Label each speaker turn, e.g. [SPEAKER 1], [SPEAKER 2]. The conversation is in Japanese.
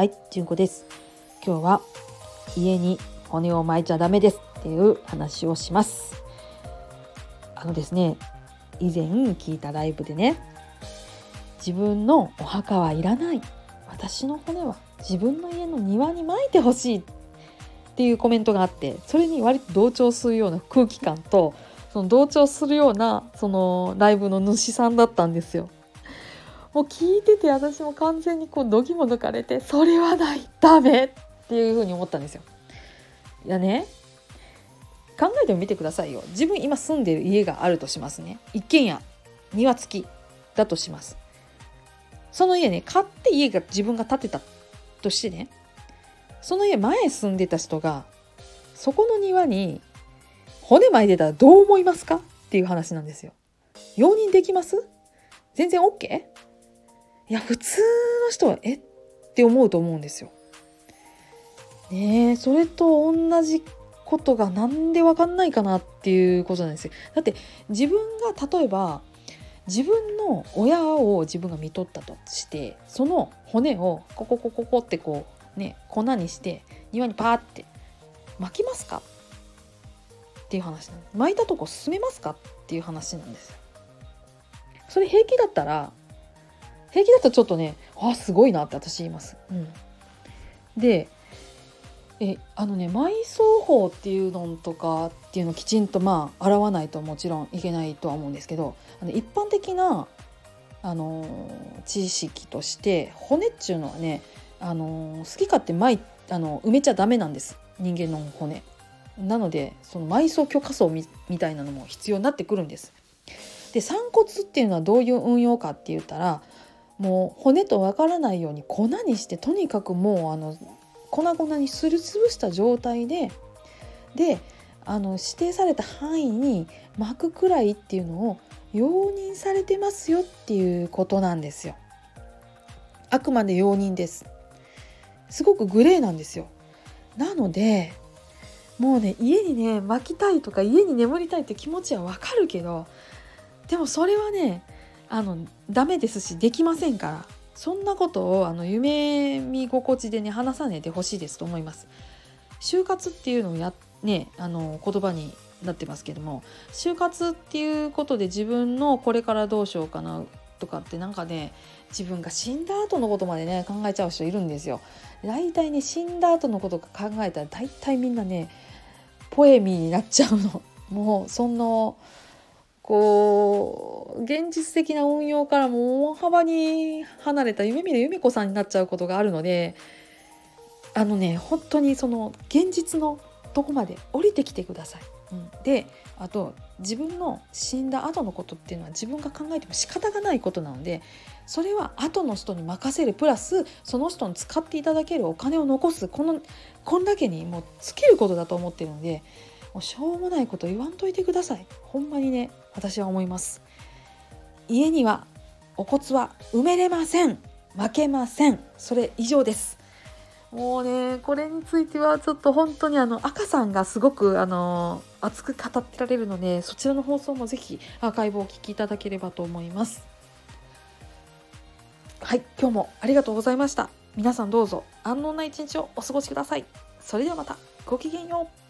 [SPEAKER 1] はい、じゅんこです。今日は家に骨を巻いちゃダメですっていう話をします。あのですね、以前聞いたライブでね、自分のお墓はいらない。私の骨は自分の家の庭に巻いてほしいっていうコメントがあって、それに割と同調するような空気感と、その同調するようなそのライブの主さんだったんですよ。もう聞いてて私も完全にこう度肝抜かれてそれはないダメっていうふうに思ったんですよ。いやね考えてみてくださいよ。自分今住んでる家があるとしますね。一軒家庭付きだとします。その家ね買って家が自分が建てたとしてねその家前住んでた人がそこの庭に骨巻いてたらどう思いますかっていう話なんですよ。容認できます？全然 OK? いや普通の人はえ？って思うと思うんですよ。ねそれと同じことがなんでわかんないかなっていうことなんですよ。だって自分が例えば自分の親を自分が見とったとしてその骨をここここここってこうね粉にして庭にパーって巻きますか？っていう話巻いたとこ進めますか？っていう話なんですよ。それ平気だったら平気だったらちょっとねあすごいなって私言います。うん、でえあのね埋葬法っていうのとかっていうのをきちんとまあ洗わないともちろんいけないとは思うんですけどあの一般的なあの知識として骨っちゅうのはねあの好き勝手埋あの埋めちゃダメなんです人間の骨。なのでその埋葬許可層みみたいなのも必要になってくるんです。で散骨っていうのはどういう運用かって言ったらもう骨とわからないように粉にしてとにかくもうあの粉々にすりつぶした状態でであの指定された範囲に巻くくらいっていうのを容認されてますよっていうことなんですよ。あくまで容認です。すごくグレーなんですよ。なのでもうね家にね巻きたいとか家に眠りたいって気持ちはわかるけどでもそれはねあのダメですしできませんからそんなことをあの夢見心地でね話さねでほしいですと思います。就活っていうのをやねあの言葉になってますけども就活っていうことで自分のこれからどうしようかなとかってなんかね自分が死んだ後のことまでね考えちゃう人いるんですよ。大体ね死んだ後のこと考えたら大体みんなねポエミーになっちゃうの。もうそんなこう現実的な運用からも大幅に離れた夢見る由美子さんになっちゃうことがあるのであのね本当にその現実のとこまで降りてきてください。うん、であと自分の死んだ後のことっていうのは自分が考えても仕方がないことなのでそれは後の人に任せるプラスその人に使っていただけるお金を残すこのこんだけにもう尽きることだと思ってるのでもうしょうもないこと言わんといてください。ほんまにね私は思います。家にはお骨は埋めれません。負けません。それ以上です。もうねこれについてはちょっと本当にあの赤さんがすごくあの熱く語ってられるのでそちらの放送もぜひアーカイブをお聞きいただければと思います。はい今日もありがとうございました。皆さんどうぞ安穏な一日をお過ごしください。それではまたごきげんよう。